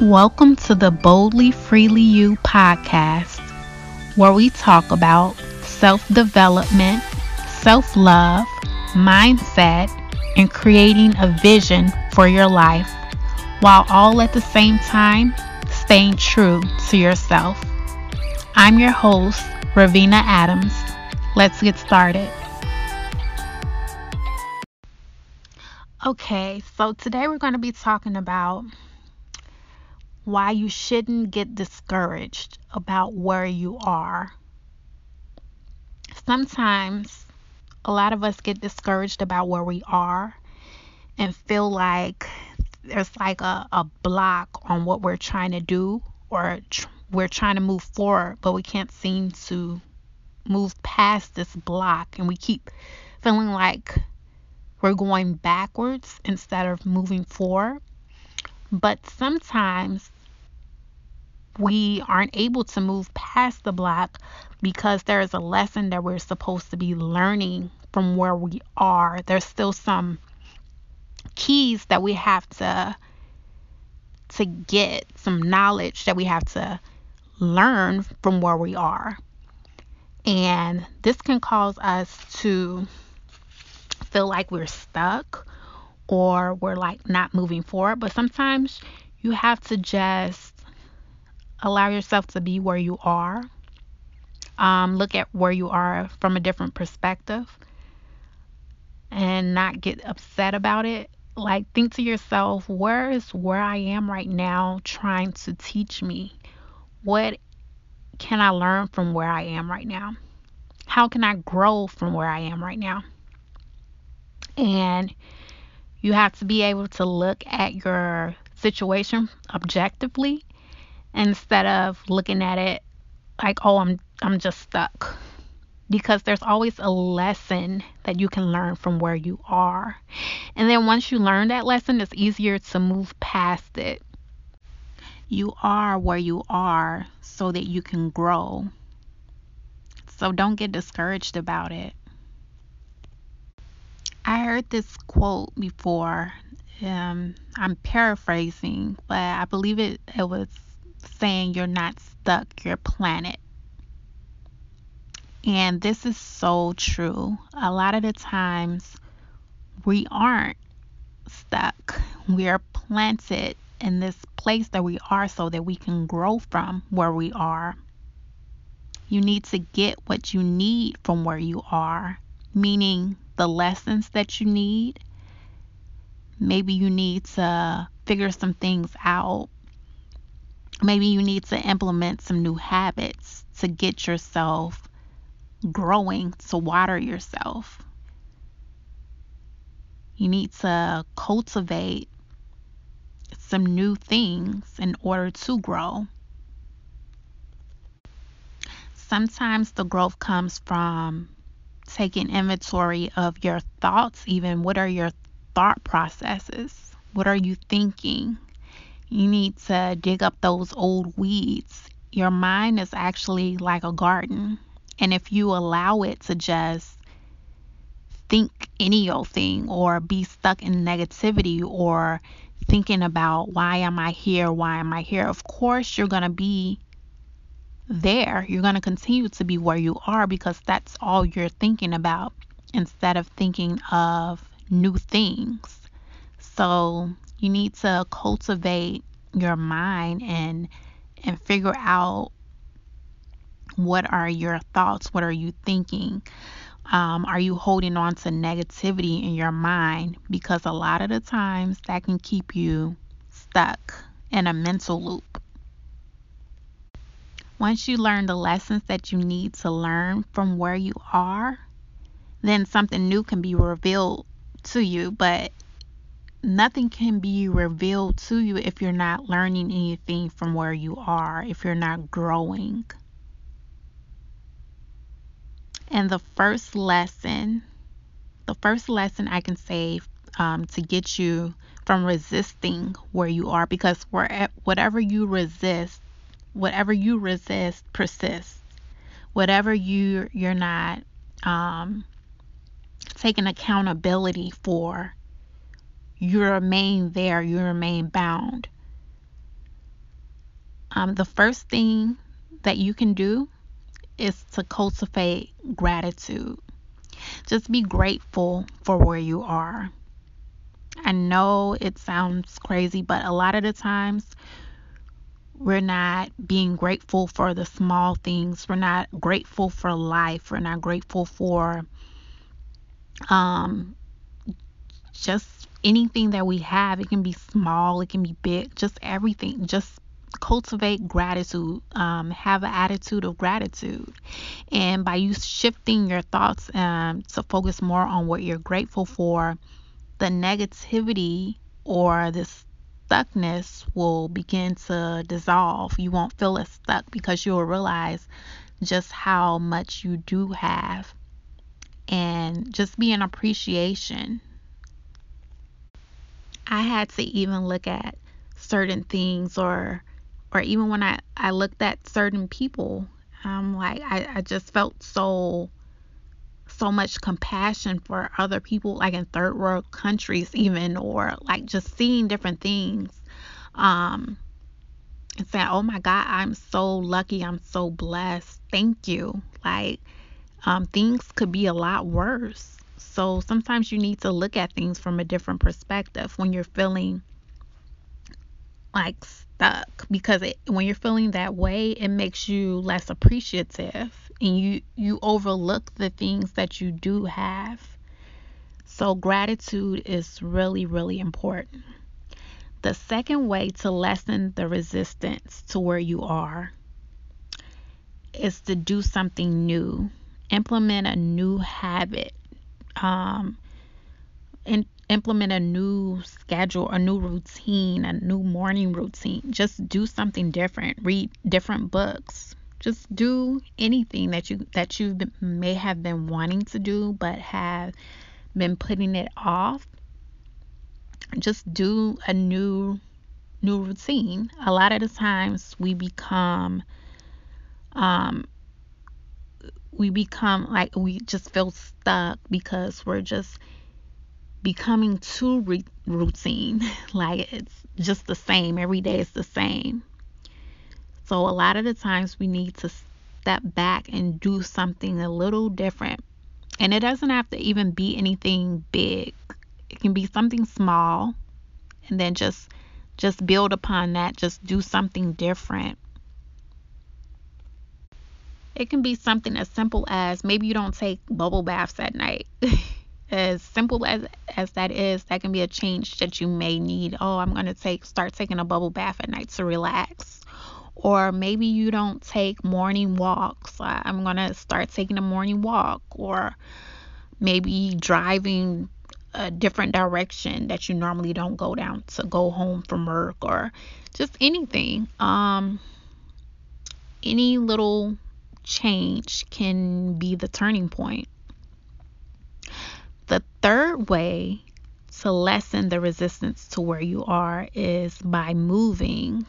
Welcome to the Boldly Freely You podcast, where we talk about self development, self love, mindset, and creating a vision for your life, while all at the same time staying true to yourself. I'm your host, Ravina Adams. Let's get started. Okay, so today we're going to be talking about why you shouldn't get discouraged about where you are. Sometimes a lot of us get discouraged about where we are and feel like there's like a, a block on what we're trying to do or tr- we're trying to move forward, but we can't seem to move past this block and we keep feeling like we're going backwards instead of moving forward. But sometimes we aren't able to move past the block because there is a lesson that we're supposed to be learning from where we are. There's still some keys that we have to to get some knowledge that we have to learn from where we are. And this can cause us to feel like we're stuck or we're like not moving forward. But sometimes you have to just allow yourself to be where you are. Um, look at where you are from a different perspective and not get upset about it. Like, think to yourself, where is where I am right now trying to teach me? What can I learn from where I am right now? How can I grow from where I am right now? And you have to be able to look at your situation objectively instead of looking at it like, oh, I'm I'm just stuck. Because there's always a lesson that you can learn from where you are. And then once you learn that lesson, it's easier to move past it. You are where you are so that you can grow. So don't get discouraged about it. I heard this quote before. Um, I'm paraphrasing, but I believe it, it was saying you're not stuck, you're planted. And this is so true. A lot of the times we aren't stuck. We are planted in this place that we are so that we can grow from where we are. You need to get what you need from where you are, meaning the lessons that you need. Maybe you need to figure some things out maybe you need to implement some new habits to get yourself growing, to water yourself. You need to cultivate some new things in order to grow. Sometimes the growth comes from taking inventory of your thoughts, even what are your thought processes? What are you thinking? You need to dig up those old weeds. Your mind is actually like a garden. And if you allow it to just think any old thing or be stuck in negativity or thinking about why am I here? Why am I here? Of course, you're going to be there. You're going to continue to be where you are because that's all you're thinking about instead of thinking of new things. So you need to cultivate your mind and and figure out what are your thoughts what are you thinking? Um, are you holding on to negativity in your mind? Because a lot of the times that can keep you stuck in a mental loop. Once you learn the lessons that you need to learn from where you are then something new can be revealed to you but nothing can be revealed to you if you're not learning anything from where you are, if you're not growing. And the first lesson, the first lesson I can say um, to get you from resisting where you are, because where, whatever you resist, whatever you resist persists. Whatever you you're not um, taking accountability for you remain there, you remain bound. Um, the first thing that you can do is to cultivate gratitude. Just be grateful for where you are. I know it sounds crazy, but a lot of the times we're not being grateful for the small things. We're not grateful for life. We're not grateful for um just anything that we have. It can be small, it can be big, just everything. Just cultivate gratitude um, have an attitude of gratitude and by you shifting your thoughts um, to focus more on what you're grateful for the negativity or the stuckness will begin to dissolve you won't feel as stuck because you'll realize just how much you do have and just be an appreciation i had to even look at certain things or or even when I, I looked at certain people, um, like I, I just felt so so much compassion for other people like in third world countries even or like just seeing different things. Um and saying oh my god i'm so lucky i'm so blessed thank you. Like um things could be a lot worse so sometimes you need to look at things from a different perspective when you're feeling like stuck because it, when you're feeling that way it makes you less appreciative and you you overlook the things that you do have. So gratitude is really really important. The second way to lessen the resistance to where you are is to do something new. Implement a new habit um, and implement a new schedule, a new routine, a new morning routine. Just do something different. Read different books. Just do anything that you that you may have been wanting to do but have been putting it off. Just do a new new routine. A lot of the times we become um we become like we just feel stuck because we're just becoming too re- routine. like it's just the same. Every day is the same. So a lot of the times we need to step back and do something a little different. And it doesn't have to even be anything big. It can be something small and then just just build upon that, just do something different. It can be something as simple as maybe you don't take bubble baths at night. as simple as as that is that can be a change that you may need. Oh i'm going to take start taking a bubble bath at night to relax. Or maybe you don't take morning walks. I'm going to start taking a morning walk. Or maybe driving a different direction that you normally don't go down to go home from work or just anything. Um any little change can be the turning point the third way to lessen the resistance to where you are is by moving.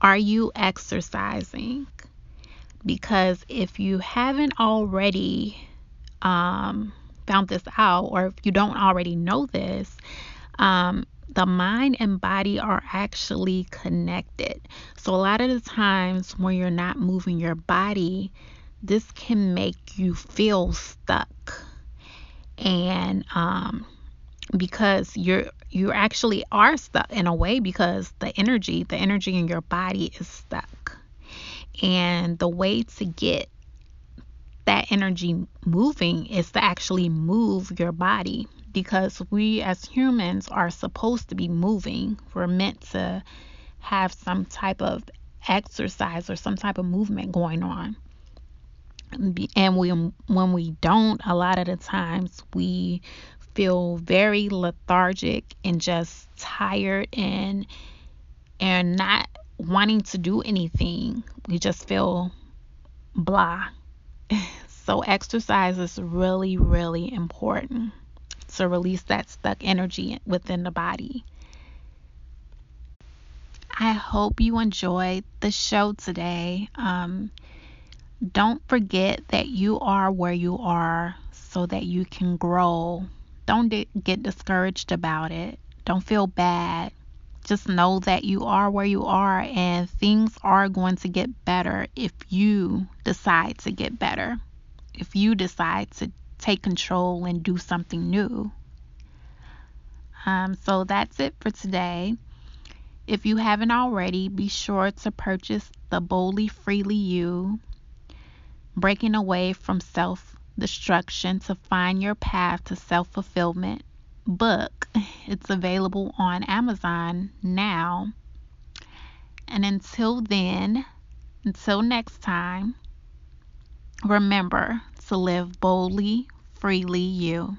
Are you exercising? Because if you haven't already um, found this out, or if you don't already know this, um, the mind and body are actually connected. So, a lot of the times when you're not moving your body, this can make you feel stuck and um, because you're you actually are stuck in a way because the energy the energy in your body is stuck and the way to get that energy moving is to actually move your body because we as humans are supposed to be moving. We're meant to have some type of exercise or some type of movement going on. And we when we don't a lot of the times we feel very lethargic and just tired and and not wanting to do anything. We just feel blah so exercise is really really important to release that stuck energy within the body I hope you enjoyed the show today. Um, don't forget that you are where you are so that you can grow. Don't get discouraged about it. Don't feel bad. just know that you are where you are and things are going to get better if you decide to get better. If you decide to take control and do something new. Um, so that's it for today. If you haven't already, be sure to purchase the Boldly Freely You Breaking Away from Self Destruction to Find Your Path to Self Fulfillment book. It's available on Amazon now. And until then, until next time, remember to live boldly, freely you.